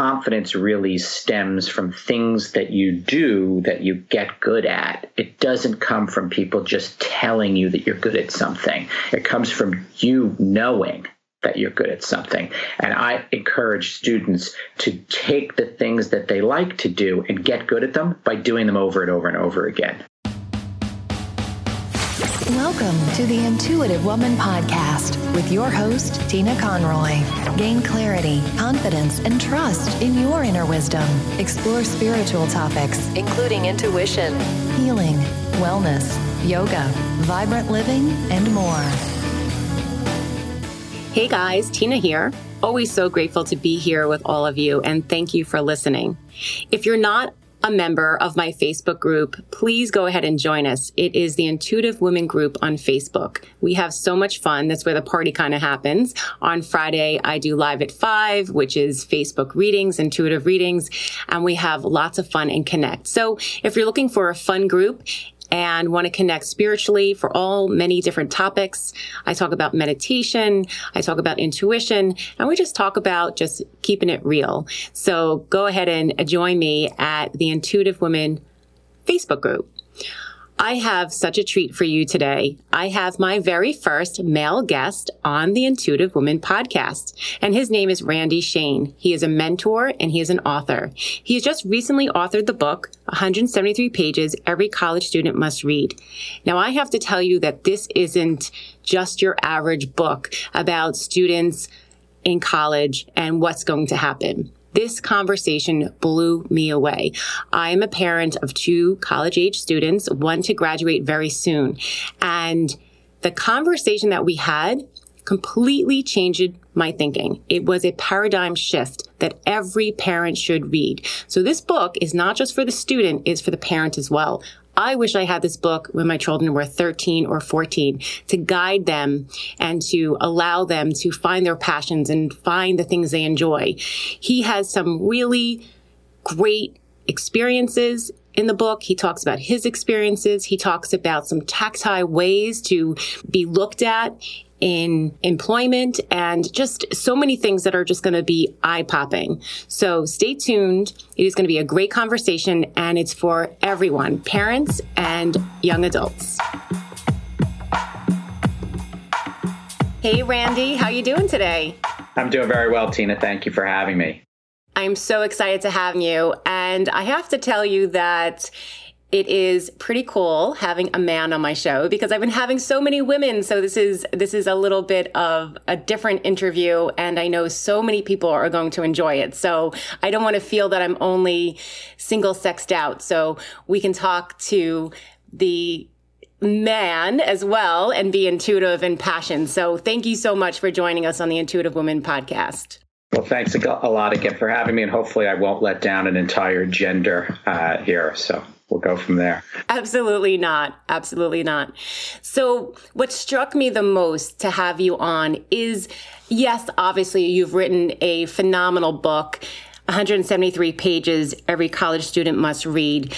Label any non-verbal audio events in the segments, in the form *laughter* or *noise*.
confidence really stems from things that you do that you get good at. It doesn't come from people just telling you that you're good at something. It comes from you knowing that you're good at something. And I encourage students to take the things that they like to do and get good at them by doing them over and over and over again. Welcome to the Intuitive Woman Podcast with your host, Tina Conroy. Gain clarity, confidence, and trust in your inner wisdom. Explore spiritual topics, including intuition, healing, wellness, yoga, vibrant living, and more. Hey guys, Tina here. Always so grateful to be here with all of you, and thank you for listening. If you're not a member of my Facebook group, please go ahead and join us. It is the Intuitive Women group on Facebook. We have so much fun. That's where the party kind of happens. On Friday, I do live at five, which is Facebook readings, intuitive readings, and we have lots of fun and connect. So if you're looking for a fun group and want to connect spiritually for all many different topics. I talk about meditation. I talk about intuition and we just talk about just keeping it real. So go ahead and join me at the Intuitive Women Facebook group. I have such a treat for you today. I have my very first male guest on the Intuitive Woman podcast, and his name is Randy Shain. He is a mentor and he is an author. He has just recently authored the book, 173 pages every college student must read. Now, I have to tell you that this isn't just your average book about students in college and what's going to happen. This conversation blew me away. I am a parent of two college age students, one to graduate very soon. And the conversation that we had completely changed my thinking. It was a paradigm shift that every parent should read. So this book is not just for the student, it's for the parent as well. I wish I had this book when my children were 13 or 14 to guide them and to allow them to find their passions and find the things they enjoy. He has some really great experiences in the book. He talks about his experiences. He talks about some tactile ways to be looked at in employment and just so many things that are just going to be eye popping. So stay tuned. It is going to be a great conversation and it's for everyone, parents and young adults. Hey Randy, how you doing today? I'm doing very well, Tina. Thank you for having me. I'm so excited to have you. And I have to tell you that it is pretty cool having a man on my show because I've been having so many women. So this is, this is a little bit of a different interview. And I know so many people are going to enjoy it. So I don't want to feel that I'm only single sexed out. So we can talk to the man as well and be intuitive and passion. So thank you so much for joining us on the Intuitive Woman podcast. Well, thanks a lot again for having me, and hopefully, I won't let down an entire gender uh, here. So we'll go from there. Absolutely not. Absolutely not. So, what struck me the most to have you on is yes, obviously, you've written a phenomenal book, 173 pages, every college student must read.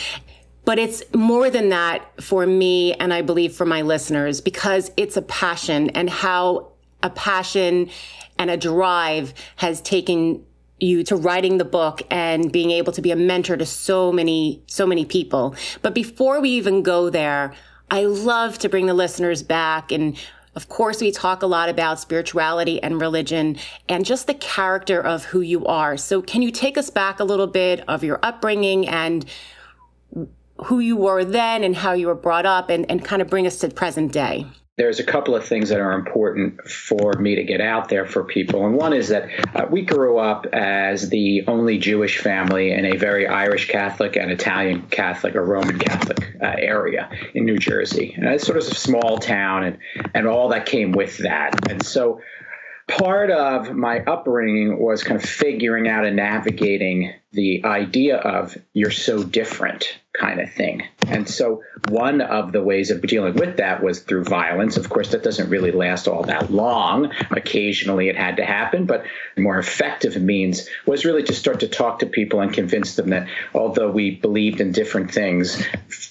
But it's more than that for me, and I believe for my listeners, because it's a passion and how a passion and a drive has taken you to writing the book and being able to be a mentor to so many, so many people. But before we even go there, I love to bring the listeners back and of course, we talk a lot about spirituality and religion and just the character of who you are. So, can you take us back a little bit of your upbringing and who you were then and how you were brought up and, and kind of bring us to present day? There's a couple of things that are important for me to get out there for people. And one is that uh, we grew up as the only Jewish family in a very Irish Catholic and Italian Catholic or Roman Catholic uh, area in New Jersey. And it's sort of a small town and, and all that came with that. And so part of my upbringing was kind of figuring out and navigating the idea of you're so different kind of thing. And so one of the ways of dealing with that was through violence. Of course, that doesn't really last all that long. Occasionally it had to happen, but more effective means was really to start to talk to people and convince them that although we believed in different things,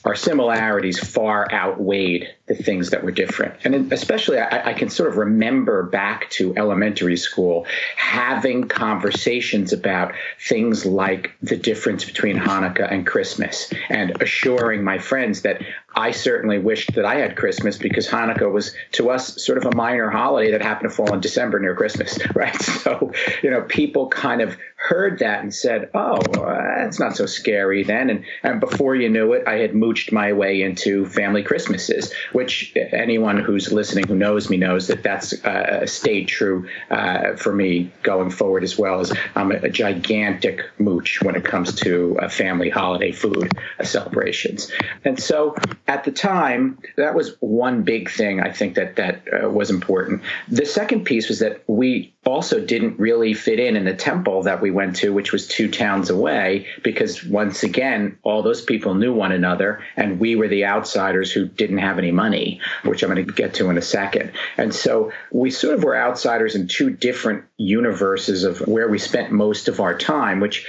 our similarities far outweighed the things that were different. And especially, I, I, can sort of remember back to elementary school having conversations about things like the difference between Hanukkah and Christmas and assuring my friends that I certainly wished that I had Christmas because Hanukkah was to us sort of a minor holiday that happened to fall in December near Christmas, *laughs* right? So, you know, people kind of heard that and said, "Oh, that's not so scary then." And and before you knew it, I had mooched my way into family Christmases, which anyone who's listening who knows me knows that that's uh, stayed true uh, for me going forward as well as I'm a, a gigantic mooch when it comes to uh, family holiday food celebrations. And so at the time, that was one big thing I think that that uh, was important. The second piece was that we also didn't really fit in in the temple that we went to, which was two towns away, because once again, all those people knew one another, and we were the outsiders who didn't have any money, which I'm going to get to in a second. And so we sort of were outsiders in two different universes of where we spent most of our time, which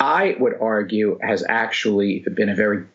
I would argue has actually been a very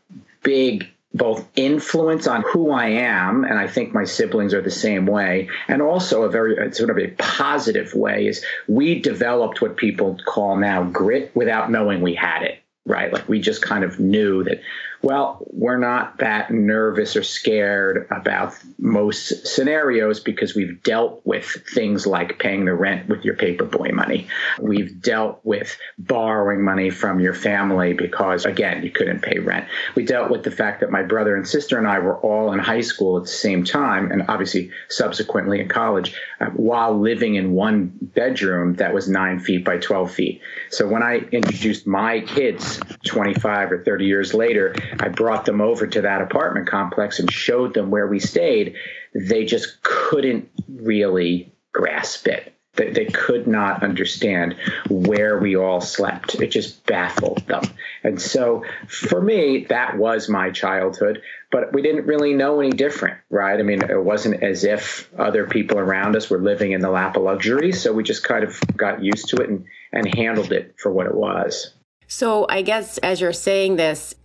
big both influence on who I am, and I think my siblings are the same way, and also a very uh, sort of a positive way is we developed what people call now grit without knowing we had it, right? Like we just kind of knew that well, we're not that nervous or scared about most scenarios because we've dealt with things like paying the rent with your paperboy money. We've dealt with borrowing money from your family because, again, you couldn't pay rent. We dealt with the fact that my brother and sister and I were all in high school at the same time, and obviously subsequently in college, uh, while living in one bedroom that was nine feet by 12 feet. So when I introduced my kids 25 or 30 years later, I brought them over to that apartment complex and showed them where we stayed, they just couldn't really grasp it. They, they could not understand where we all slept. It just baffled them. And so for me, that was my childhood, but we didn't really know any different, right? I mean, it wasn't as if other people around us were living in the lap of luxury. So we just kind of got used to it and, and handled it for what it was. So I guess as you're saying this,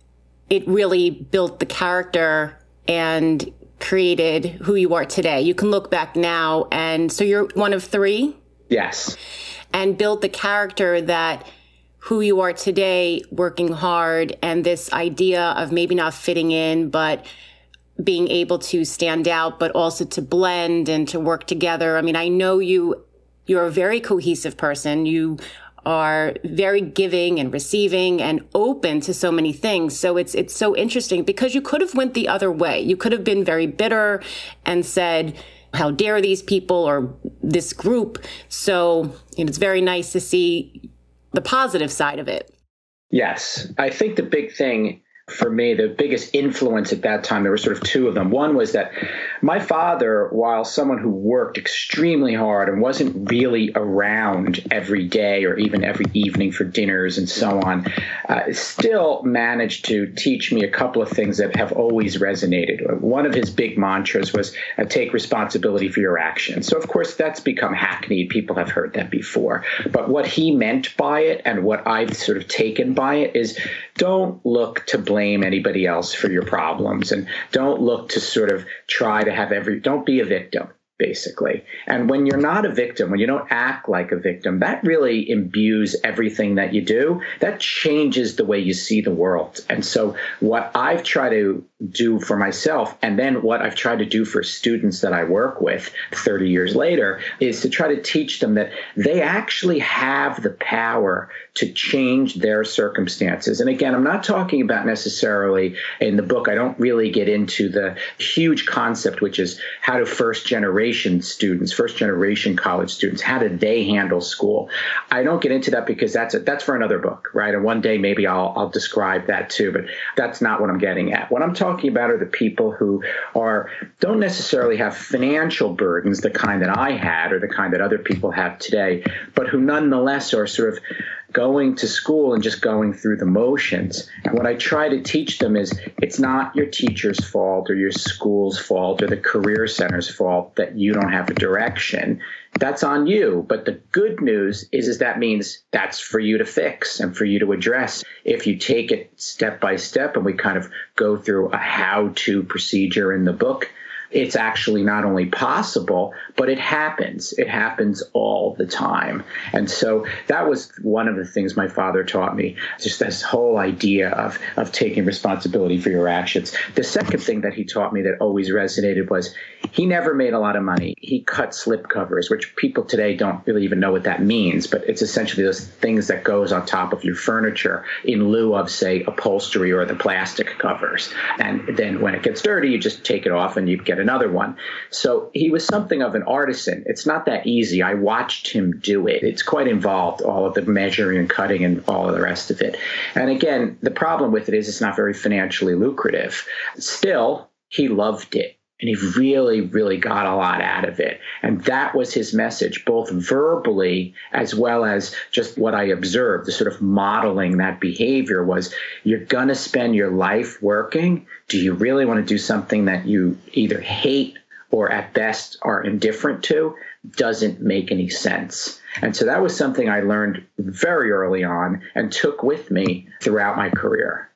it really built the character and created who you are today. You can look back now and so you're one of three? Yes. And built the character that who you are today, working hard, and this idea of maybe not fitting in, but being able to stand out, but also to blend and to work together. I mean, I know you, you're a very cohesive person. You are very giving and receiving and open to so many things. So it's it's so interesting because you could have went the other way. You could have been very bitter and said, "How dare these people or this group?" So it's very nice to see the positive side of it. Yes, I think the big thing for me, the biggest influence at that time, there were sort of two of them. One was that my father, while someone who worked extremely hard and wasn't really around every day or even every evening for dinners and so on, uh, still managed to teach me a couple of things that have always resonated. One of his big mantras was uh, take responsibility for your actions. So, of course, that's become hackneyed. People have heard that before. But what he meant by it and what I've sort of taken by it is don't look to blame anybody else for your problems and don't look to sort of try to have every, don't be a victim basically. And when you're not a victim, when you don't act like a victim, that really imbues everything that you do. That changes the way you see the world. And so, what I've tried to do for myself, and then what I've tried to do for students that I work with 30 years later, is to try to teach them that they actually have the power to change their circumstances. And again, I'm not talking about necessarily in the book, I don't really get into the huge concept, which is how do first generation students, first generation college students, how do they handle school? I don't get into that because that's a, that's for another book, right? And one day maybe I'll, I'll describe that too, but that's not what I'm getting at. What I'm talking about are the people who are don't necessarily have financial burdens, the kind that I had or the kind that other people have today, but who nonetheless are sort of going to school and just going through the motions. And what I try to teach them is it's not your teacher's fault or your school's fault or the career center's fault that you don't have a direction. That's on you. But the good news is, is that means that's for you to fix and for you to address. If you take it step by step and we kind of go through a how to procedure in the book, it's actually not only possible, but it happens. It happens all the time. And so that was one of the things my father taught me, just this whole idea of, of taking responsibility for your actions. The second thing that he taught me that always resonated was he never made a lot of money. He cut slip covers, which people today don't really even know what that means, but it's essentially those things that goes on top of your furniture in lieu of, say, upholstery or the plastic covers. And then when it gets dirty, you just take it off and you get another one. So he was something of an artisan. It's not that easy. I watched him do it. It's quite involved, all of the measuring and cutting and all of the rest of it. And again, the problem with it is it's not very financially lucrative. Still, he loved it and he really, really got a lot out of it. And that was his message, both verbally as well as just what I observed, the sort of modeling that behavior was you're going to spend your life working. Do you really want to do something that you either hate or at best are indifferent to? Doesn't make any sense. And so that was something I learned very early on and took with me throughout my career.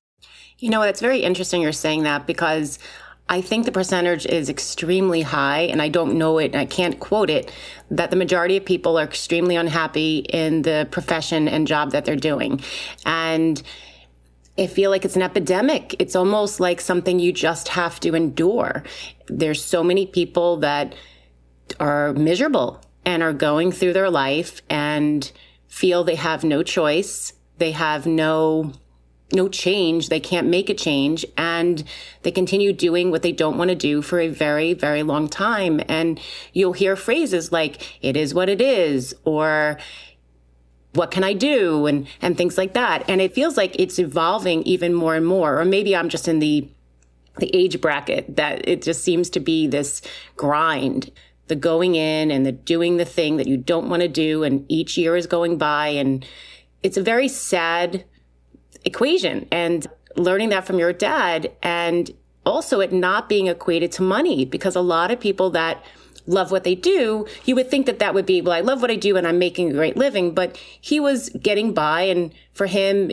You know, it's very interesting you're saying that because I think the percentage is extremely high, and I don't know it, I can't quote it, that the majority of people are extremely unhappy in the profession and job that they're doing. And I feel like it's an epidemic. It's almost like something you just have to endure. There's so many people that are miserable and are going through their life and feel they have no choice. They have no no change. They can't make a change and they continue doing what they don't want to do for a very, very long time. And you'll hear phrases like, it is what it is, or what can I do? And, and things like that. And it feels like it's evolving even more and more. Or maybe I'm just in the, the age bracket that it just seems to be this grind the going in and the doing the thing that you don't want to do. And each year is going by and it's a very sad equation and learning that from your dad and also it not being equated to money because a lot of people that love what they do, you would think that that would be, well, I love what I do and I'm making a great living, but he was getting by and for him,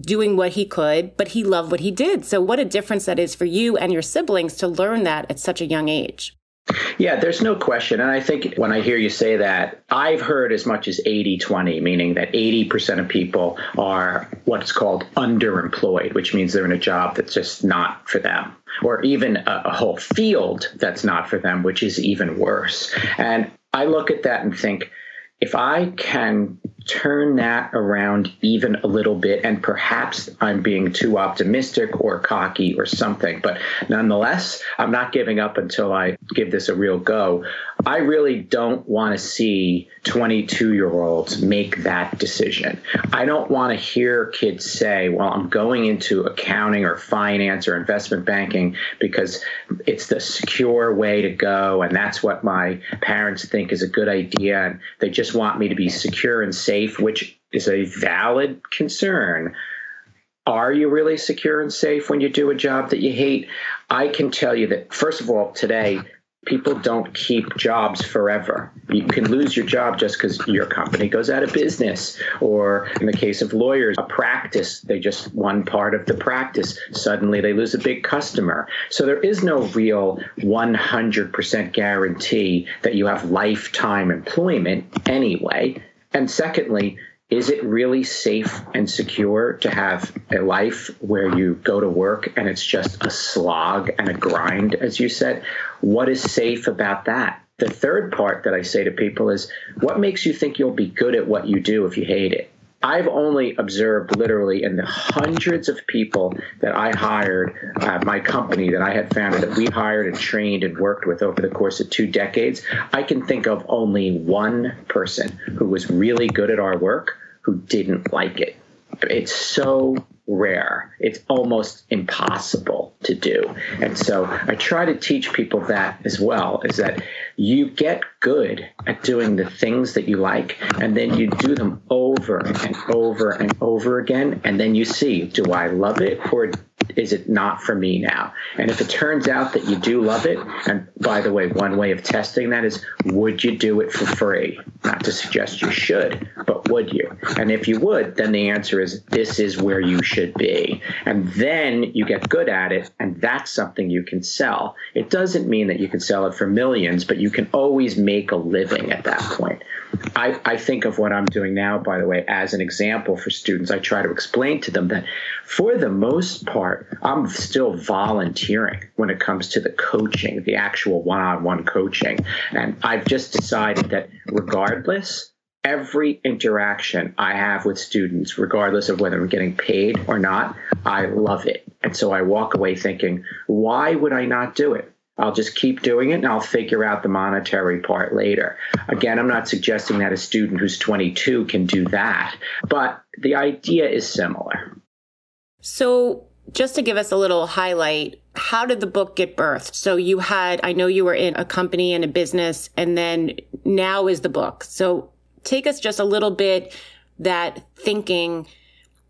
doing what he could, but he loved what he did. So what a difference that is for you and your siblings to learn that at such a young age. Yeah, there's no question. And I think when I hear you say that, I've heard as much as 80 20, meaning that 80% of people are what's called underemployed, which means they're in a job that's just not for them, or even a, a whole field that's not for them, which is even worse. And I look at that and think, if I can turn that around even a little bit, and perhaps I'm being too optimistic or cocky or something, but nonetheless, I'm not giving up until I give this a real go. I really don't want to see 22 year olds make that decision. I don't want to hear kids say, well, I'm going into accounting or finance or investment banking because it's the secure way to go. And that's what my parents think is a good idea. And they just want me to be secure and safe, which is a valid concern. Are you really secure and safe when you do a job that you hate? I can tell you that, first of all, today, people don't keep jobs forever. You can lose your job just because your company goes out of business. Or in the case of lawyers, a practice, they just one part of the practice, suddenly they lose a big customer. So there is no real 100% guarantee that you have lifetime employment anyway. And secondly, is it really safe and secure to have a life where you go to work and it's just a slog and a grind, as you said? What is safe about that? The third part that I say to people is what makes you think you'll be good at what you do if you hate it? I've only observed literally in the hundreds of people that I hired, uh, my company that I had founded, that we hired and trained and worked with over the course of two decades. I can think of only one person who was really good at our work who didn't like it. It's so rare. It's almost impossible to do. And so I try to teach people that as well is that you get good at doing the things that you like and then you do them over and over and over again and then you see do I love it or is it not for me now? And if it turns out that you do love it, and by the way, one way of testing that is would you do it for free? Not to suggest you should, but would you? And if you would, then the answer is this is where you should be. And then you get good at it, and that's something you can sell. It doesn't mean that you can sell it for millions, but you can always make a living at that point. I, I think of what I'm doing now, by the way, as an example for students. I try to explain to them that for the most part, I'm still volunteering when it comes to the coaching, the actual one on one coaching. And I've just decided that regardless, every interaction I have with students, regardless of whether I'm getting paid or not, I love it. And so I walk away thinking, why would I not do it? I'll just keep doing it and I'll figure out the monetary part later. Again, I'm not suggesting that a student who's 22 can do that, but the idea is similar. So, just to give us a little highlight, how did the book get birthed? So, you had, I know you were in a company and a business, and then now is the book. So, take us just a little bit that thinking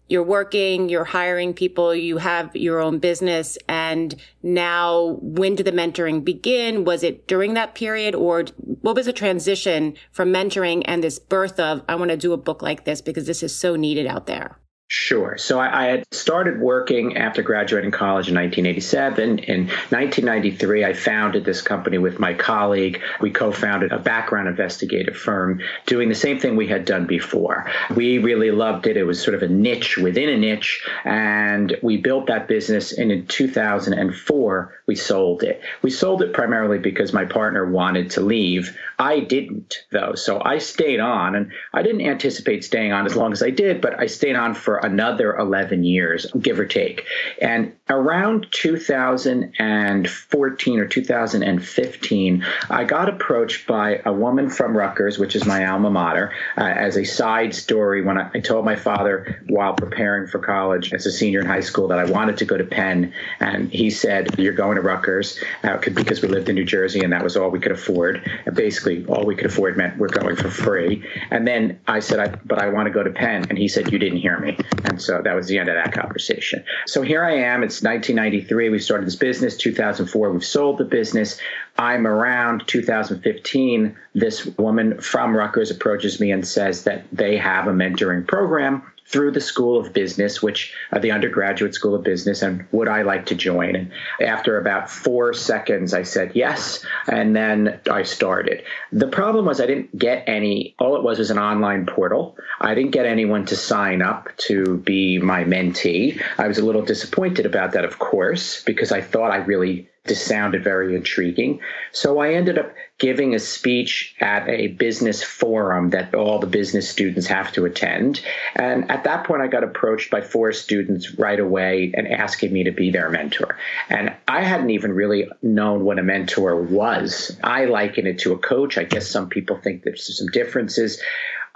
you're working, you're hiring people, you have your own business. And now when did the mentoring begin? Was it during that period or what was the transition from mentoring and this birth of, I want to do a book like this because this is so needed out there? Sure. So I, I, had started working after graduating college in 1987. In 1993, I founded this company with my colleague. We co founded a background investigative firm doing the same thing we had done before. We really loved it. It was sort of a niche within a niche. And we built that business. And in 2004, we sold it. We sold it primarily because my partner wanted to leave. I didn't, though. So I stayed on. And I didn't anticipate staying on as long as I did, but I stayed on for another 11 years, give or take. And around 2014 or 2015, I got approached by a woman from Rutgers, which is my alma mater, uh, as a side story when I, I, told my father while preparing for college as a senior in high school that I wanted to go to Penn. And he said, You're going to Rutgers uh, because we lived in New Jersey and that was all we could afford. And basically, all we could afford meant we're going for free. And then I said, I, But I want to go to Penn. And he said, You didn't hear me. And so that was the end of that conversation. So here I am. It's 1993. We started this business. 2004, we've sold the business. I'm around 2015. This woman from Rutgers approaches me and says that they have a mentoring program through the School of Business, which uh, the undergraduate School of Business, and would I like to join? And after about four seconds, I said yes, and then I started. The problem was I didn't get any. All it was was an online portal. I didn't get anyone to sign up to be my mentee. I was a little disappointed about that, of course, because I thought I really this sounded very intriguing. So I ended up giving a speech at a business forum that all the business students have to attend. And at that point, I got approached by four students right away and asking me to be their mentor. And I hadn't even really known what a mentor was. I liken it to a coach. I guess some people think there's some differences.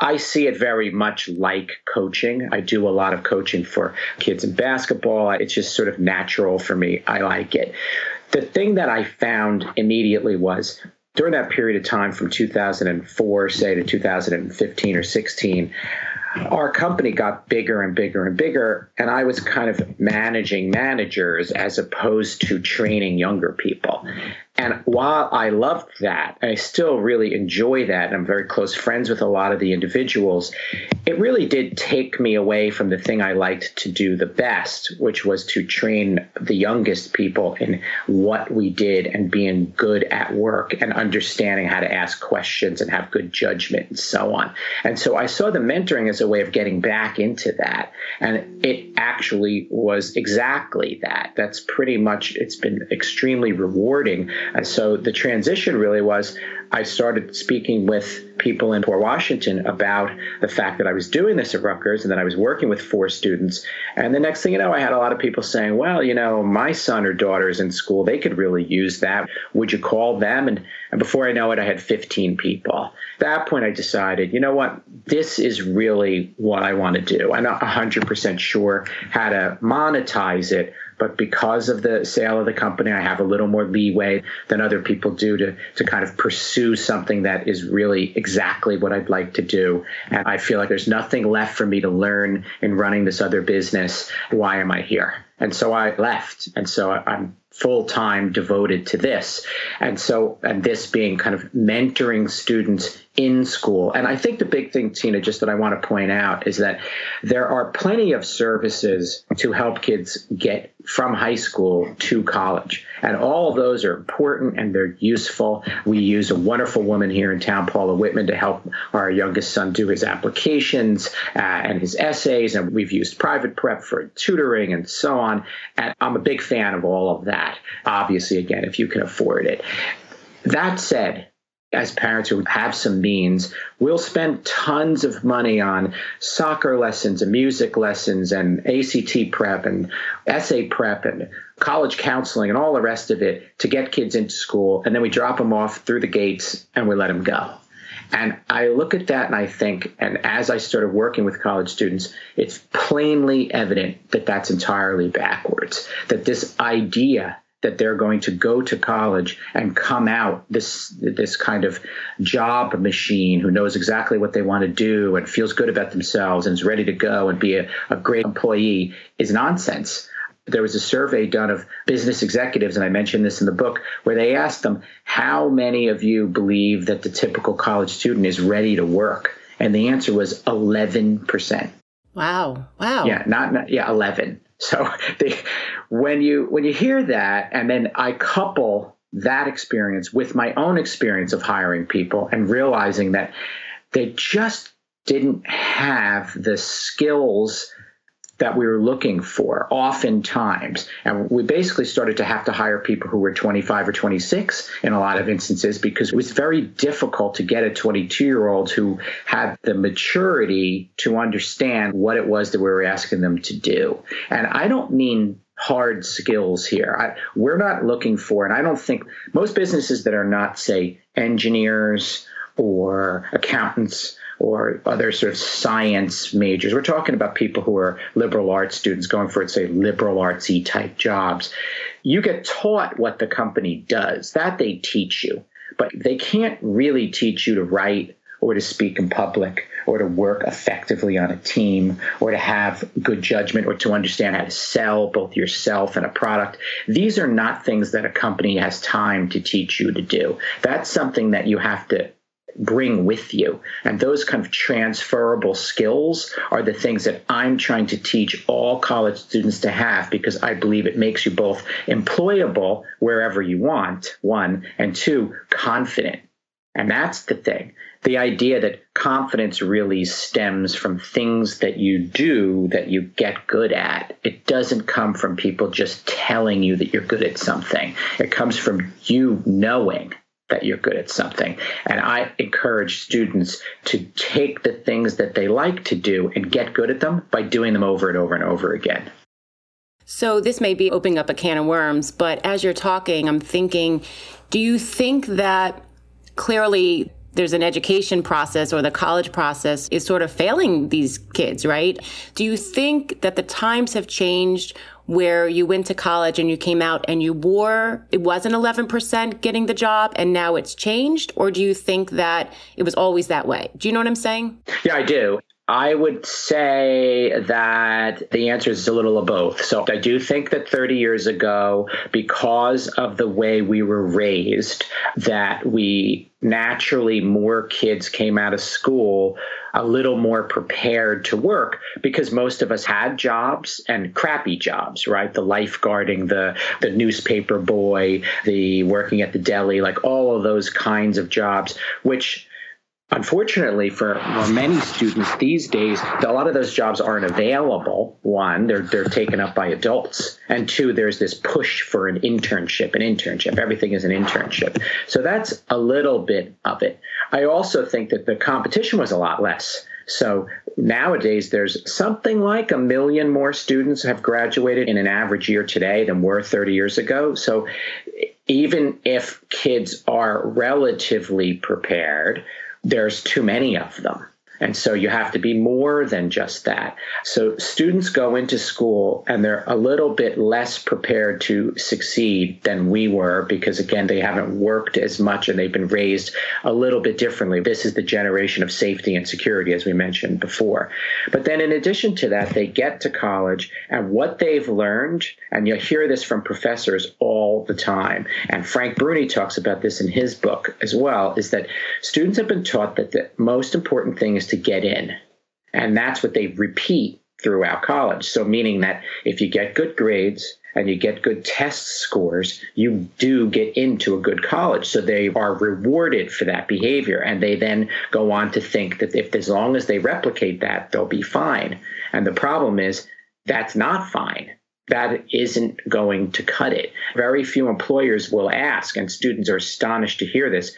I see it very much like coaching. I do a lot of coaching for kids in basketball. It's just sort of natural for me. I like it. The thing that I found immediately was during that period of time from 2004, say, to 2015 or 16, our company got bigger and bigger and bigger, and I was kind of managing managers as opposed to training younger people. And while I loved that, I still really enjoy that. And I'm very close friends with a lot of the individuals. It really did take me away from the thing I liked to do the best, which was to train the youngest people in what we did and being good at work and understanding how to ask questions and have good judgment and so on. And so I saw the mentoring as a way of getting back into that. And it actually was exactly that. That's pretty much, it's been extremely rewarding and so the transition really was I started speaking with people in Port Washington about the fact that I was doing this at Rutgers and that I was working with four students. And the next thing you know, I had a lot of people saying, well, you know, my son or daughter is in school. They could really use that. Would you call them? And, and before I know it, I had 15 people. At that point, I decided, you know what? This is really what I want to do. I'm not 100% sure how to monetize it, but because of the sale of the company, I have a little more leeway than other people do to, to kind of pursue something that is really exactly what I'd like to do. And I feel like there's nothing left for me to learn in running this other business. Why am I here? And so I left. And so I'm full time devoted to this. And so, and this being kind of mentoring students in school. And I think the big thing, Tina, just that I want to point out is that there are plenty of services to help kids get from high school to college. And all those are important and they're useful. We use a wonderful woman here in town, Paula Whitman, to help our youngest son do his applications uh, and his essays. And we've used private prep for tutoring and so on. And I'm a big fan of all of that. Obviously, again, if you can afford it. That said, as parents who have some means, we'll spend tons of money on soccer lessons and music lessons and ACT prep and essay prep and college counseling and all the rest of it to get kids into school. And then we drop them off through the gates and we let them go. And I look at that and I think, and as I started working with college students, it's plainly evident that that's entirely backwards. That this idea that they're going to go to college and come out this this kind of job machine who knows exactly what they want to do and feels good about themselves and is ready to go and be a, a great employee is nonsense. There was a survey done of business executives, and I mentioned this in the book, where they asked them, How many of you believe that the typical college student is ready to work? And the answer was 11%. Wow. Wow. Yeah, not, not yeah, 11. So *laughs* they, when you when you hear that, and then I couple that experience with my own experience of hiring people and realizing that they just didn't have the skills that we were looking for oftentimes. And we basically started to have to hire people who were 25 or 26 in a lot of instances because it was very difficult to get a 22 year old who had the maturity to understand what it was that we were asking them to do. And I don't mean hard skills here. I, we're not looking for, and I don't think most businesses that are not, say, engineers or accountants or other sort of science majors. We're talking about people who are liberal arts students going for, say, liberal artsy type jobs. You get taught what the company does. That they teach you, but they can't really teach you to write or to speak in public or to work effectively on a team or to have good judgment or to understand how to sell both yourself and a product. These are not things that a company has time to teach you to do. That's something that you have to bring with you. And those kind of transferable skills are the things that I'm trying to teach all college students to have because I believe it makes you both employable wherever you want, one, and two, confident. And that's the thing. The idea that confidence really stems from things that you do that you get good at. It doesn't come from people just telling you that you're good at something. It comes from you knowing that you're good at something. And I encourage students to take the things that they like to do and get good at them by doing them over and over and over again. So, this may be opening up a can of worms, but as you're talking, I'm thinking do you think that clearly there's an education process or the college process is sort of failing these kids, right? Do you think that the times have changed where you went to college and you came out and you wore, it wasn't 11% getting the job and now it's changed? Or do you think that it was always that way? Do you know what I'm saying? Yeah, I do. I would say that the answer is a little of both. So I do think that 30 years ago, because of the way we were raised, that we naturally more kids came out of school a little more prepared to work because most of us had jobs and crappy jobs, right? The lifeguarding, the the newspaper boy, the working at the deli, like all of those kinds of jobs, which Unfortunately, for many students these days, a lot of those jobs aren't available. One, they're they're taken up by adults, and two, there's this push for an internship. An internship, everything is an internship. So that's a little bit of it. I also think that the competition was a lot less. So nowadays, there's something like a million more students have graduated in an average year today than were 30 years ago. So even if kids are relatively prepared, there's too many of them. And so you have to be more than just that. So students go into school and they're a little bit less prepared to succeed than we were because, again, they haven't worked as much and they've been raised a little bit differently. This is the generation of safety and security, as we mentioned before. But then, in addition to that, they get to college and what they've learned, and you'll hear this from professors all the time. And Frank Bruni talks about this in his book as well, is that students have been taught that the most important thing is to get in. And that's what they repeat throughout college. So, meaning that if you get good grades and you get good test scores, you do get into a good college. So, they are rewarded for that behavior. And they then go on to think that if as long as they replicate that, they'll be fine. And the problem is that's not fine. That isn't going to cut it. Very few employers will ask, and students are astonished to hear this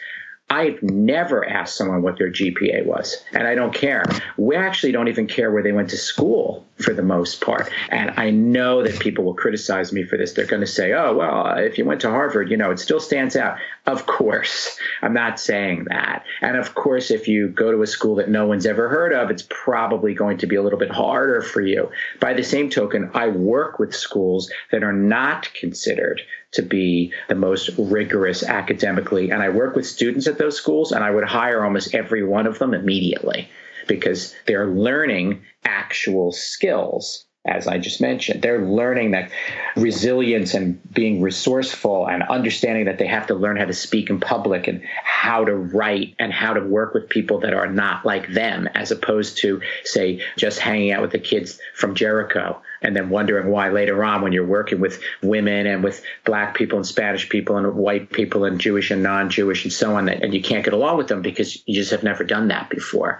I've never asked someone what their GPA was, and I don't care. We actually don't even care where they went to school for the most part. And I know that people will criticize me for this. They're going to say, oh, well, if you went to Harvard, you know, it still stands out. Of course, I'm not saying that. And of course, if you go to a school that no one's ever heard of, it's probably going to be a little bit harder for you. By the same token, I work with schools that are not considered to be the most rigorous academically. And I work with students at those schools, and I would hire almost every one of them immediately because they're learning actual skills as I just mentioned. They're learning that resilience and being resourceful and understanding that they have to learn how to speak in public and how to write and how to work with people that are not like them, as opposed to, say, just hanging out with the kids from Jericho and then wondering why later on when you're working with women and with black people and Spanish people and white people and Jewish and non-Jewish and so on, and you can't get along with them because you just have never done that before.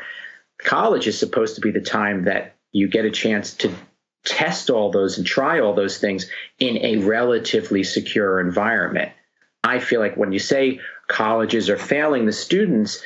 College is supposed to be the time that you get a chance to test all those and try all those things in a relatively secure environment. I feel like when you say colleges are failing the students,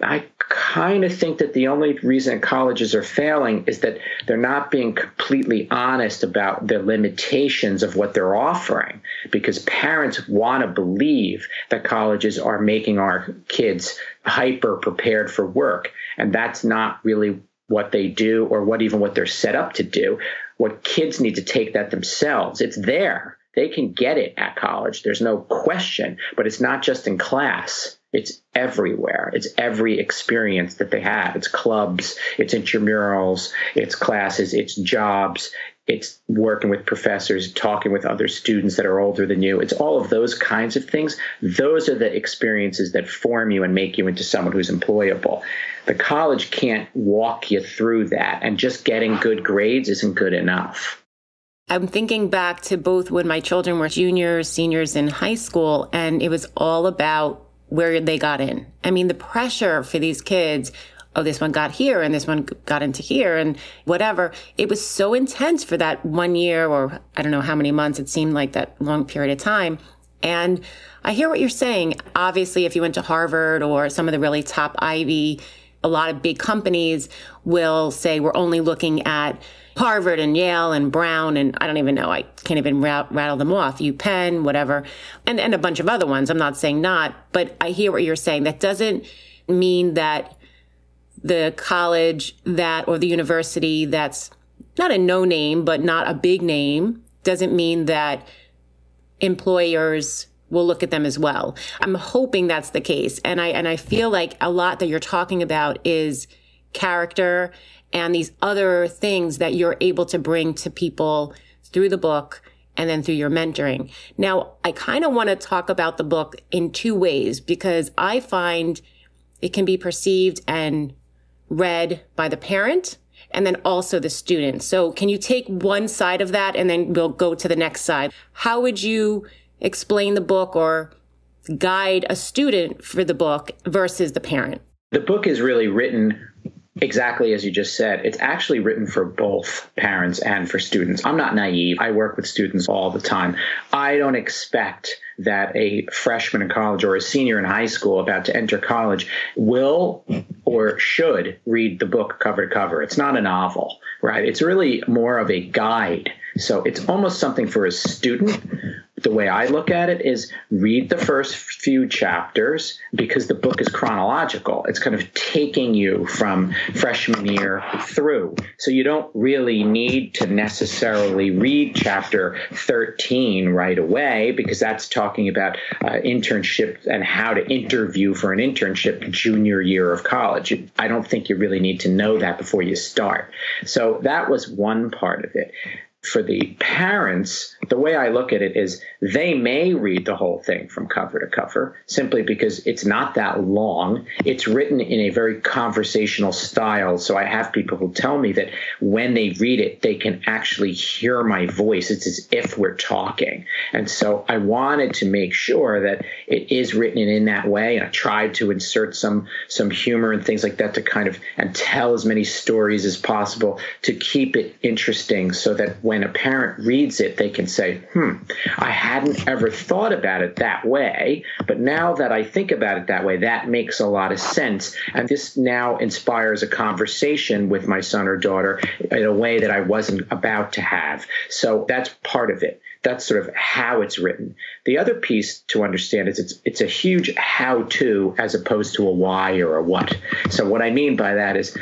I kind of think that the only reason colleges are failing is that they're not being completely honest about the limitations of what they're offering because parents want to believe that colleges are making our kids hyper prepared for work and that's not really what they do or what even what they're set up to do what kids need to take that themselves. It's there. They can get it at college. There's no question, but it's not just in class. It's everywhere. It's every experience that they have. It's clubs, it's intramurals, it's classes, it's jobs, it's working with professors, talking with other students that are older than you. It's all of those kinds of things. Those are the experiences that form you and make you into someone who's employable. The college can't walk you through that, and just getting good grades isn't good enough. I'm thinking back to both when my children were juniors, seniors in high school, and it was all about where they got in. I mean, the pressure for these kids oh, this one got here and this one got into here and whatever. It was so intense for that one year or I don't know how many months. It seemed like that long period of time. And I hear what you're saying. Obviously, if you went to Harvard or some of the really top Ivy, a lot of big companies will say we're only looking at Harvard and Yale and Brown and I don't even know. I can't even rattle them off. UPenn, whatever, and and a bunch of other ones. I'm not saying not, but I hear what you're saying. That doesn't mean that the college that or the university that's not a no name but not a big name doesn't mean that employers will look at them as well. I'm hoping that's the case. And I, and I feel like a lot that you're talking about is character and these other things that you're able to bring to people through the book and then through your mentoring. Now, I kind of want to talk about the book in two ways because I find it can be perceived and read by the parent and then also the student. So can you take one side of that and then we'll go to the next side? How would you explain the book or guide a student for the book versus the parent? The book is really written exactly as you just said. It's actually written for both parents and for students. I'm not naive. I work with students all the time. I don't expect that a freshman in college or a senior in high school about to enter college will or should read the book cover to cover. It's not a novel, right? It's really more of a guide. So it's almost something for a student the way I look at it is read the first few chapters because the book is chronological. It's kind of taking you from freshman year through. So you don't really need to necessarily read chapter 13 right away because that's talking about uh, internships and how to interview for an internship junior year of college. I don't think you really need to know that before you start. So that was one part of it for the parents, the way I look at it is they may read the whole thing from cover to cover simply because it's not that long. It's written in a very conversational style. So I have people who tell me that when they read it, they can actually hear my voice. It's as if we're talking. And so I wanted to make sure that it is written in that way. And I tried to insert some, some humor and things like that to kind of and tell as many stories as possible to keep it interesting so that when when a parent reads it, they can say, hmm, I hadn't ever thought about it that way. But now that I think about it that way, that makes a lot of sense. And this now inspires a conversation with my son or daughter in a way that I wasn't about to have. So that's part of it that's sort of how it's written. The other piece to understand is it's it's a huge how to as opposed to a why or a what. So what I mean by that is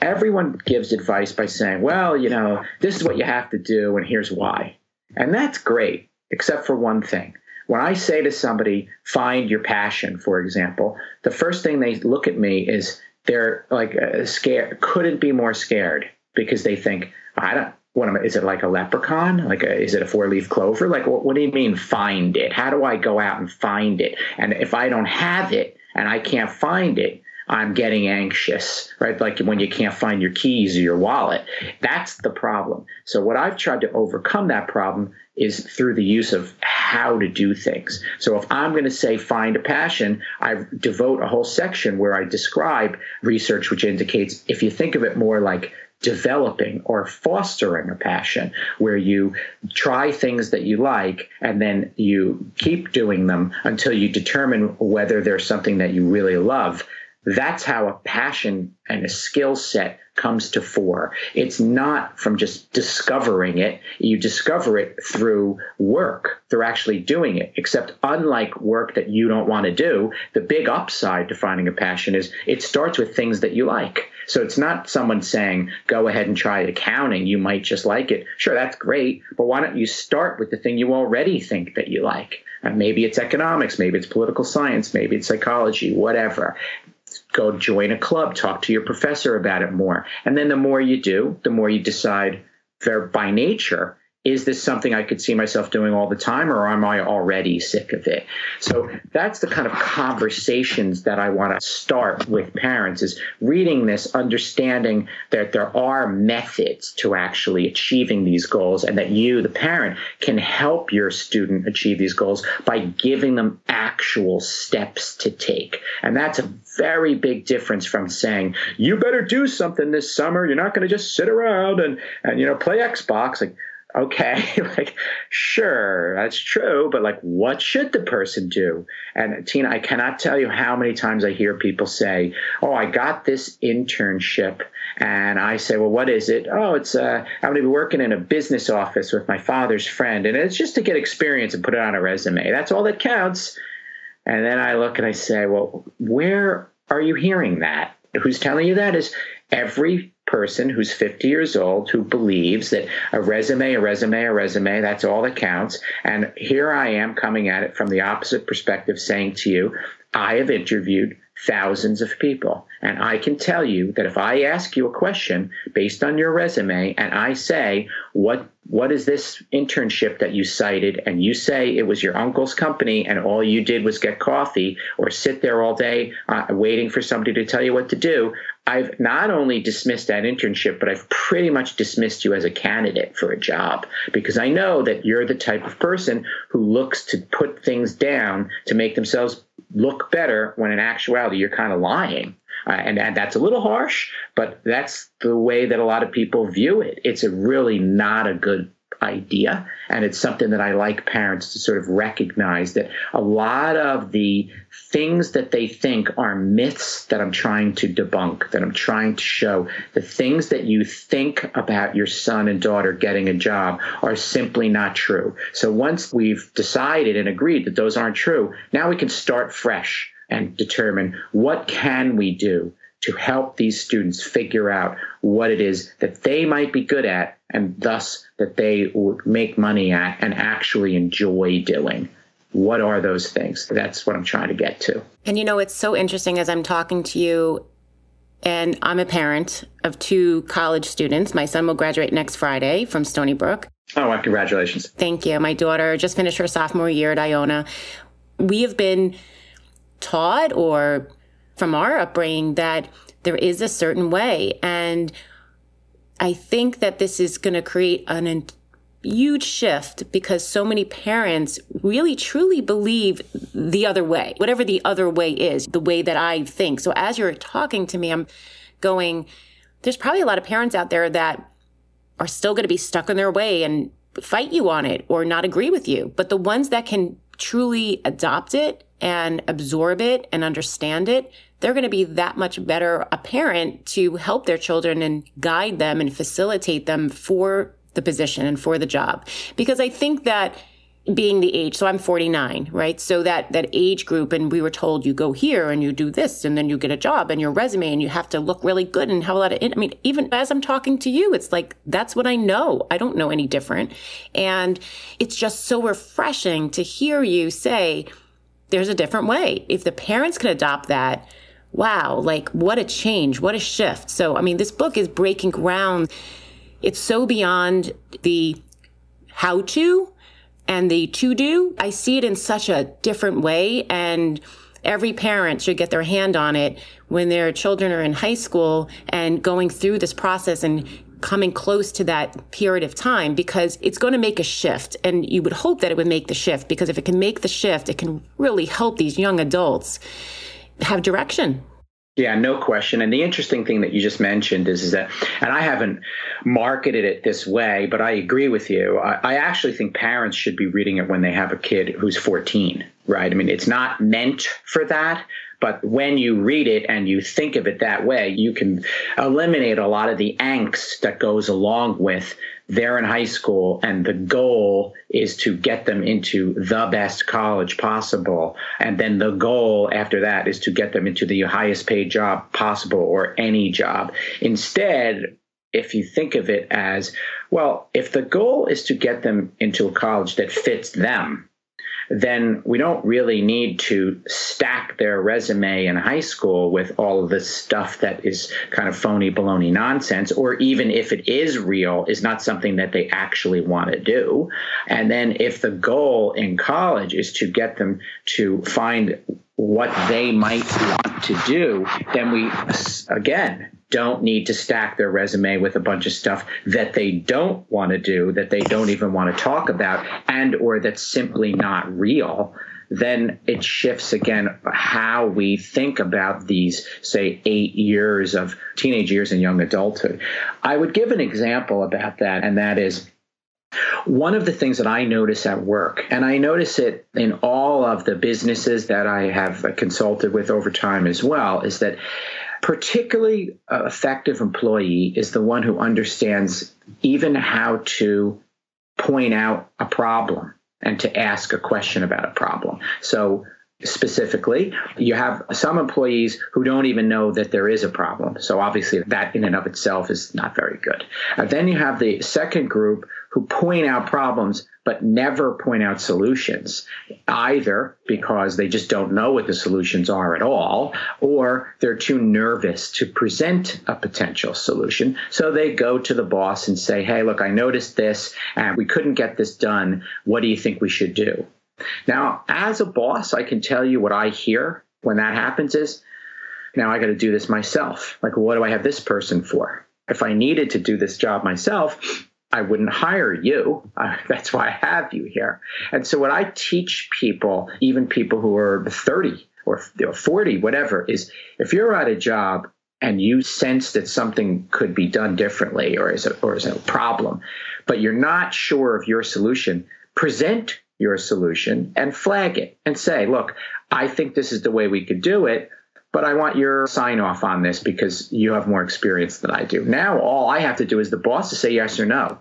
everyone gives advice by saying, well, you know, this is what you have to do, and here's why. And that's great, except for one thing. When I say to somebody, find your passion, for example, the first thing they look at me is they're like uh, scared, couldn't be more scared because they think, I don't, what am I, is it like a leprechaun? Like, a, is it a four leaf clover? Like, what, what do you mean find it? How do I go out and find it? And if I don't have it and I can't find it, I'm getting anxious, right? Like when you can't find your keys or your wallet. That's the problem. So, what I've tried to overcome that problem is through the use of how to do things. So, if I'm going to say find a passion, I devote a whole section where I describe research which indicates if you think of it more like developing or fostering a passion where you try things that you like and then you keep doing them until you determine whether there's something that you really love that's how a passion and a skill set comes to fore. It's not from just discovering it. You discover it through work, through actually doing it. Except, unlike work that you don't want to do, the big upside to finding a passion is it starts with things that you like. So it's not someone saying, go ahead and try accounting. You might just like it. Sure, that's great. But why don't you start with the thing you already think that you like? Maybe it's economics, maybe it's political science, maybe it's psychology, whatever go join a club, talk to your professor about it more. And then the more you do, the more you decide by nature is this something I could see myself doing all the time, or am I already sick of it? So that's the kind of conversations that I want to start with parents is reading this, understanding that there are methods to actually achieving these goals, and that you, the parent, can help your student achieve these goals by giving them actual steps to take. And that's a very big difference from saying, you better do something this summer. You're not going to just sit around and, and, you know, play Xbox. Like, okay, *laughs* like, sure, that's true, but like, what should the person do? And Tina, I cannot tell you how many times I hear people say, oh, I got this internship. And I say, well, what is it? Oh, it's, uh, I'm going to be working in a business office with my father's friend. And it's just to get experience and put it on a resume. That's all that counts. And then I look and I say, well, where are you hearing that? Who's telling you that is every person who's 50 years old who believes that a resume, a resume, a resume, that's all that counts. And here I am coming at it from the opposite perspective, saying to you, I have interviewed thousands of people. And I can tell you that if I ask you a question based on your resume and I say, what what is this internship that you cited? And you say it was your uncle's company and all you did was get coffee or sit there all day uh, waiting for somebody to tell you what to do. I've not only dismissed that internship, but I've pretty much dismissed you as a candidate for a job because I know that you're the type of person who looks to put things down to make themselves look better when in actuality you're kind of lying Uh, and, and that's a little harsh, but that's the way that a lot of people view it. It's really not a good idea. And it's something that I like parents to sort of recognize that a lot of the things that they think are myths that I'm trying to debunk, that I'm trying to show, the things that you think about your son and daughter getting a job are simply not true. So once we've decided and agreed that those aren't true, now we can start fresh and determine what can we do to help these students figure out what it is that they might be good at and thus that they would make money at and actually enjoy doing. What are those things? That's what I'm trying to get to. And you know, it's so interesting as I'm talking to you, and I'm a parent of two college students. My son will graduate next Friday from Stony Brook. Oh, well, congratulations. Thank you. My daughter just finished her sophomore year at Iona. We have been taught or from our upbringing that there is a certain way. And I think that this is going to create an huge shift because so many parents really truly believe the other way, whatever the other way is, the way that I think. So as you're talking to me, I'm going, there's probably a lot of parents out there that are still going to be stuck in their way and fight you on it or not agree with you. But the ones that can truly adopt it and absorb it and understand it, they're going to be that much better a parent to help their children and guide them and facilitate them for the position and for the job. Because I think that being the age, so I'm 49, right? So that, that age group, and we were told you go here and you do this and then you get a job and your resume and you have to look really good and have a lot of, I mean, even as I'm talking to you, it's like, that's what I know. I don't know any different. And it's just so refreshing to hear you say, there's a different way. If the parents can adopt that, wow, like what a change, what a shift. So, I mean, this book is breaking ground. It's so beyond the how to and the to do. I see it in such a different way. And every parent should get their hand on it when their children are in high school and going through this process and coming close to that period of time because it's going to make a shift. And you would hope that it would make the shift because if it can make the shift, it can really help these young adults have direction. Yeah, no question. And the interesting thing that you just mentioned is, is that, and I haven't marketed it this way, but I agree with you. I, I, actually think parents should be reading it when they have a kid who's 14, right? I mean, it's not meant for that, but when you read it and you think of it that way, you can eliminate a lot of the angst that goes along with they're in high school and the goal is to get them into the best college possible. And then the goal after that is to get them into the highest paid job possible or any job. Instead, if you think of it as, well, if the goal is to get them into a college that fits them, then we don't really need to stack their resume in high school with all of this stuff that is kind of phony baloney nonsense, or even if it is real, is not something that they actually want to do. And then if the goal in college is to get them to find what they might want to do, then we again don't need to stack their resume with a bunch of stuff that they don't want to do, that they don't even want to talk about, and or that's simply not real. Then it shifts again how we think about these, say, eight years of teenage years and young adulthood. I would give an example about that, and that is one of the things that I notice at work, and I notice it in all of the businesses that I have consulted with over time as well, is that particularly effective employee is the one who understands even how to point out a problem and to ask a question about a problem. So specifically. You have some employees who don't even know that there is a problem. So obviously, that in and of itself is not very good. Uh, then you have the second group who point out problems but never point out solutions, either because they just don't know what the solutions are at all, or they're too nervous to present a potential solution. So they go to the boss and say, Hey, look, I noticed this and we couldn't get this done. What do you think we should do? Now, as a boss, I can tell you what I hear when that happens is now I got to do this myself. Like, what do I have this person for? If I needed to do this job myself, I wouldn't hire you. *laughs* Uh, that's why I have you here. And so, what I teach people, even people who are 30 or you know, 40, whatever, is if you're at a job and you sense that something could be done differently or is a, or is a problem, but you're not sure of your solution, present your solution and flag it and say, look, I think this is the way we could do it, but I want your sign off on this because you have more experience than I do. Now, all I have to do is the boss to say yes or no.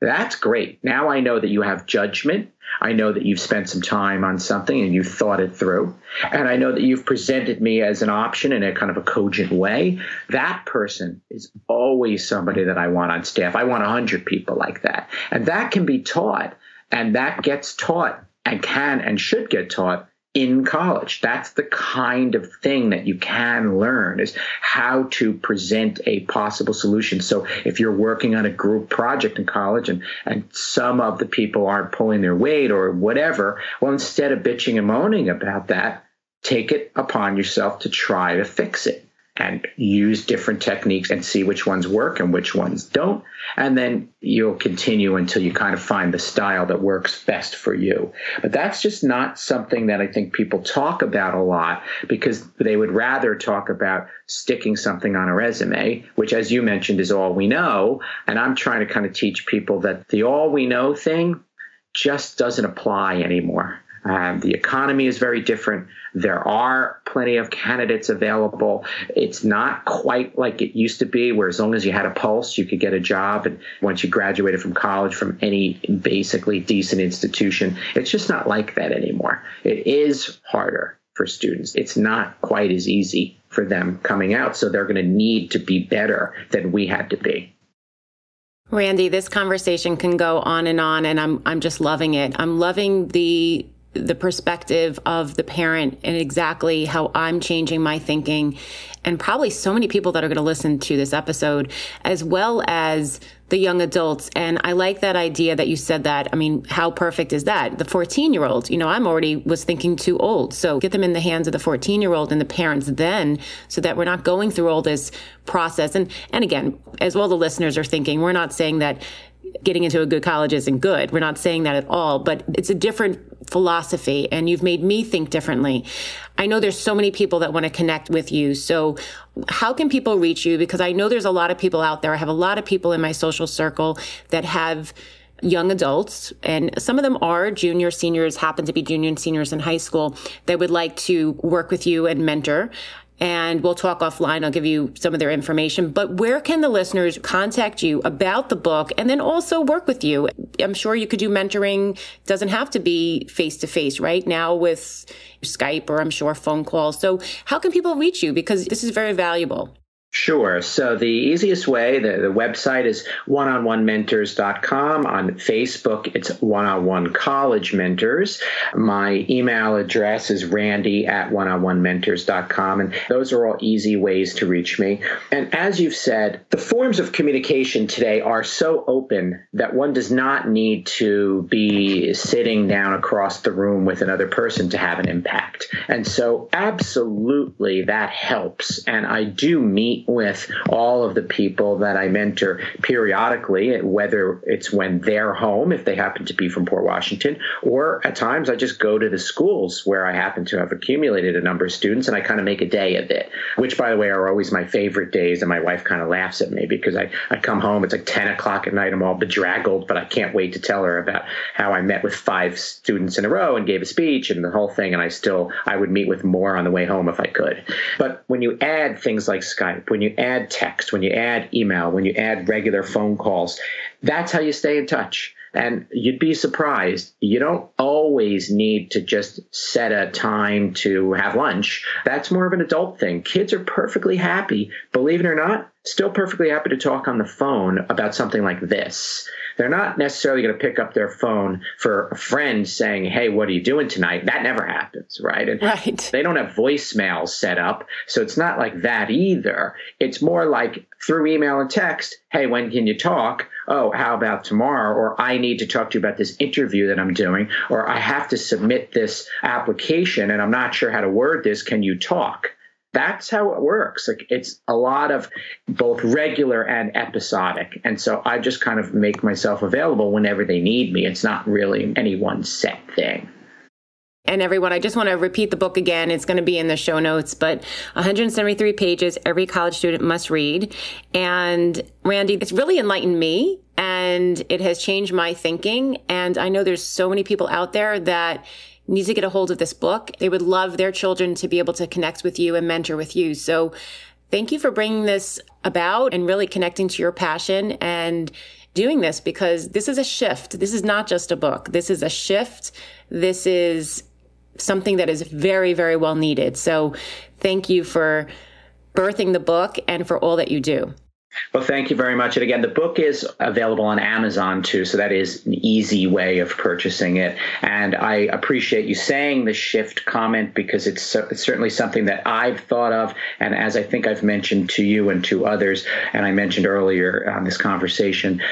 That's great. Now I know that you have judgment. I know that you've spent some time on something and you've thought it through. And I know that you've presented me as an option in a kind of a cogent way. That person is always somebody that I want on staff. I want 100 people like that. And that can be taught. And that gets taught and can and should get taught in college. That's the kind of thing that you can learn is how to present a possible solution. So if you're working on a group project in college and, and some of the people aren't pulling their weight or whatever, well, instead of bitching and moaning about that, take it upon yourself to try to fix it and use different techniques and see which ones work and which ones don't. And then you'll continue until you kind of find the style that works best for you. But that's just not something that I think people talk about a lot because they would rather talk about sticking something on a resume, which, as you mentioned, is all we know. And I'm trying to kind of teach people that the all we know thing just doesn't apply anymore. Um, the economy is very different. There are plenty of candidates available. It's not quite like it used to be, where as long as you had a pulse, you could get a job. And once you graduated from college from any basically decent institution, it's just not like that anymore. It is harder for students. It's not quite as easy for them coming out. So they're going to need to be better than we had to be. Randy, this conversation can go on and on, and I'm I'm just loving it. I'm loving the the perspective of the parent and exactly how I'm changing my thinking. And probably so many people that are going to listen to this episode as well as the young adults. And I like that idea that you said that. I mean how perfect is that? The 14 year old you know I'm already was thinking too old. So get them in the hands of the 14 year old and the parents then so that we're not going through all this process. And and again as well the listeners are thinking we're not saying that getting into a good college isn't good. We're not saying that at all, but it's a different philosophy and you've made me think differently. I know there's so many people that want to connect with you. So how can people reach you? Because I know there's a lot of people out there. I have a lot of people in my social circle that have young adults, and some of them are junior, seniors, happen to be junior and seniors in high school that would like to work with you and mentor and we'll talk offline. I'll give you some of their information. But where can the listeners contact you about the book and then also work with you? I'm sure you could do mentoring. Doesn't have to be face to face right now with Skype or I'm sure phone calls. So how can people reach you? Because this is very valuable. Sure. So the easiest way, the, the website is one-on-one-mentors.com. On Facebook, it's one-on-one college mentors. My email address is randy at one-on-one-mentors.com. And those are all easy ways to reach me. And as you've said, the forms of communication today are so open that one does not need to be sitting down across the room with another person to have an impact. And so absolutely that helps. And I do meet with all of the people that I mentor periodically, whether it's when they're home, if they happen to be from Port Washington, or at times I just go to the schools where I happen to have accumulated a number of students and I kind of make a day of it, which, by the way, are always my favorite days. And my wife kind of laughs at me because I, I come home, it's like 10 o'clock at night, I'm all bedraggled, but I can't wait to tell her about how I met with five students in a row and gave a speech and the whole thing. And I still, I would meet with more on the way home if I could. But when you add things like Skype, when you add text, when you add email, when you add regular phone calls, that's how you stay in touch. And you'd be surprised. You don't always need to just set a time to have lunch. That's more of an adult thing. Kids are perfectly happy, believe it or not, still perfectly happy to talk on the phone about something like this. They're not necessarily going to pick up their phone for a friend saying, Hey, what are you doing tonight? That never happens, right? And right. they don't have voicemails set up. So it's not like that either. It's more like through email and text, Hey, when can you talk? Oh, how about tomorrow? Or I need to talk to you about this interview that I'm doing, or I have to submit this application and I'm not sure how to word this. Can you talk? That's how it works. Like it's a lot of both regular and episodic. And so I just kind of make myself available whenever they need me. It's not really any one set thing. And everyone, I just want to repeat the book again. It's going to be in the show notes, but 173 pages every college student must read. And Randy, it's really enlightened me and it has changed my thinking. And I know there's so many people out there that need to get a hold of this book. They would love their children to be able to connect with you and mentor with you. So thank you for bringing this about and really connecting to your passion and doing this because this is a shift. This is not just a book. This is a shift. This is something that is very, very well needed. So thank you for birthing the book and for all that you do. Well, thank you very much. And again, the book is available on Amazon too, so that is an easy way of purchasing it. And I appreciate you saying the shift comment because it's, so, it's, certainly something that I've thought of. And as I think I've mentioned to you and to others, and I mentioned earlier on this conversation,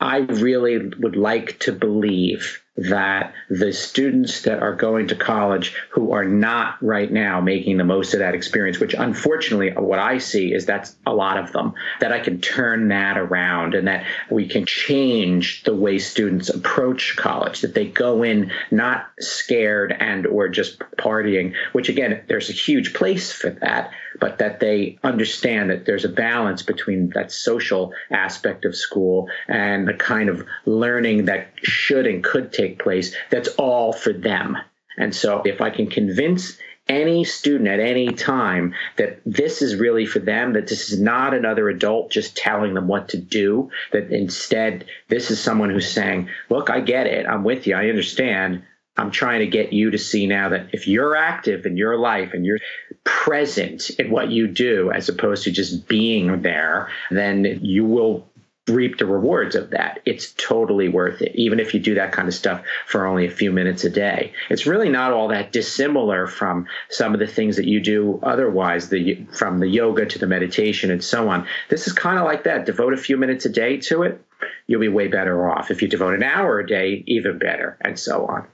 I really would like to believe that the students that are going to college who are not right now making the most of that experience, which unfortunately what I see is that's a lot of them, that I can turn that around and that we can change the way students approach college, that they go in not scared and or just partying, which again, there's a huge place for that, but that they understand that there's a balance between that social aspect of school and the kind of learning that should and could take take place that's all for them. And so if I can convince any student at any time that this is really for them, that this is not another adult just telling them what to do, that instead this is someone who's saying, Look, I get it. I'm with you. I understand. I'm trying to get you to see now that if you're active in your life and you're present in what you do, as opposed to just being there, then you will reap the rewards of that. It's totally worth it, even if you do that kind of stuff for only a few minutes a day. It's really not all that dissimilar from some of the things that you do otherwise, the from the yoga to the meditation and so on. This is kind of like that. Devote a few minutes a day to it, you'll be way better off. If you devote an hour a day, even better, and so on.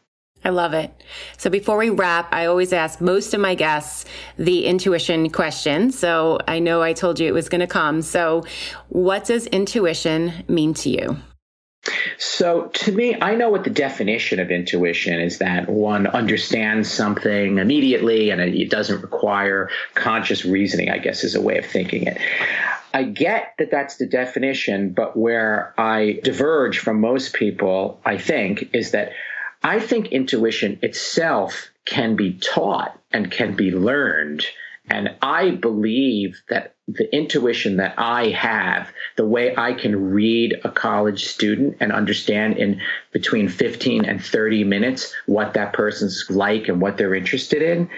I love it. So before we wrap, I always ask most of my guests the intuition question. So I know I told you it was going to come. So what does intuition mean to you? So, to me, I know what the definition of intuition is that one understands something immediately and it doesn't require conscious reasoning, I guess, is a way of thinking it. I get that that's the definition, but where I diverge from most people, I think, is that I think intuition itself can be taught and can be learned. And I believe that the intuition that I have, the way I can read a college student and understand in between 15 and 30 minutes what that person's like and what they're interested in,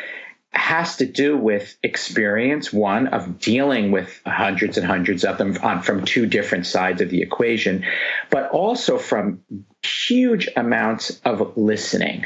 has to do with experience, one of dealing with hundreds and hundreds of them on, from two different sides of the equation, but also from huge amounts of listening.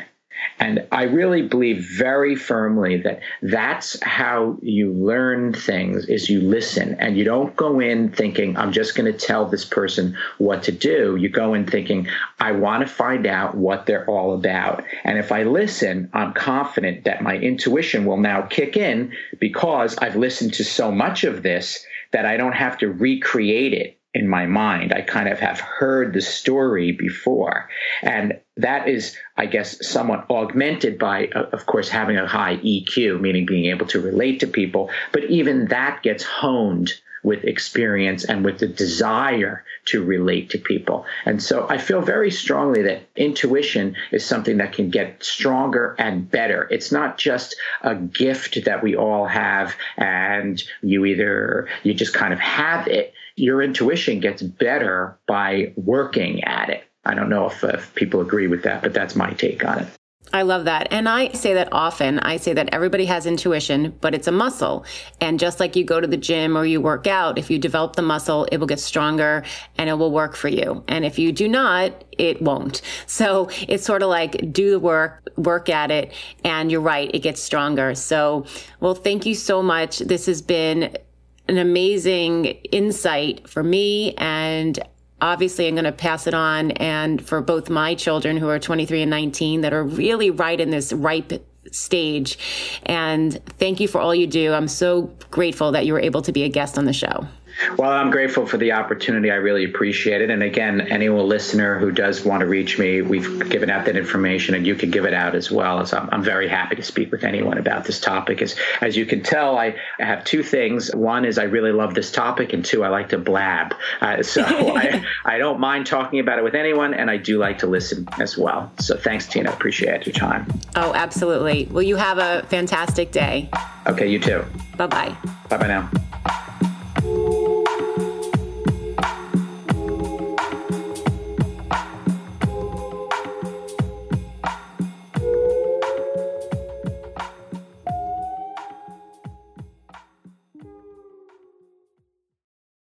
And I really believe very firmly that that's how you learn things is you listen and you don't go in thinking, I'm just going to tell this person what to do. You go in thinking, I want to find out what they're all about. And if I listen, I'm confident that my intuition will now kick in because I've listened to so much of this that I don't have to recreate it in my mind. I kind of have heard the story before. And that is, I guess, somewhat augmented by, uh, of course, having a high EQ, meaning being able to relate to people. But even that gets honed with experience and with the desire to relate to people. And so I feel very strongly that intuition is something that can get stronger and better. It's not just a gift that we all have and you either, you just kind of have it your intuition gets better by working at it. I don't know if, if people agree with that, but that's my take on it. I love that. And I say that often. I say that everybody has intuition, but it's a muscle. And just like you go to the gym or you work out, if you develop the muscle, it will get stronger and it will work for you. And if you do not, it won't. So it's sort of like do the work, work at it. And you're right, it gets stronger. So, well, thank you so much. This has been an amazing insight for me and obviously I'm going to pass it on and for both my children who are 23 and 19 that are really right in this ripe stage. And thank you for all you do. I'm so grateful that you were able to be a guest on the show. Well, I'm grateful for the opportunity. I really appreciate it. And again, any listener who does want to reach me, we've given out that information and you can give it out as well. So I'm, I'm very happy to speak with anyone about this topic. As, as you can tell, I have two things. One is I really love this topic, and two, I like to blab. Uh, so *laughs* I, I don't mind talking about it with anyone, and I do like to listen as well. So thanks, Tina. Appreciate your time. Oh, absolutely. Well, you have a fantastic day. Okay, you too. Bye bye. Bye bye now.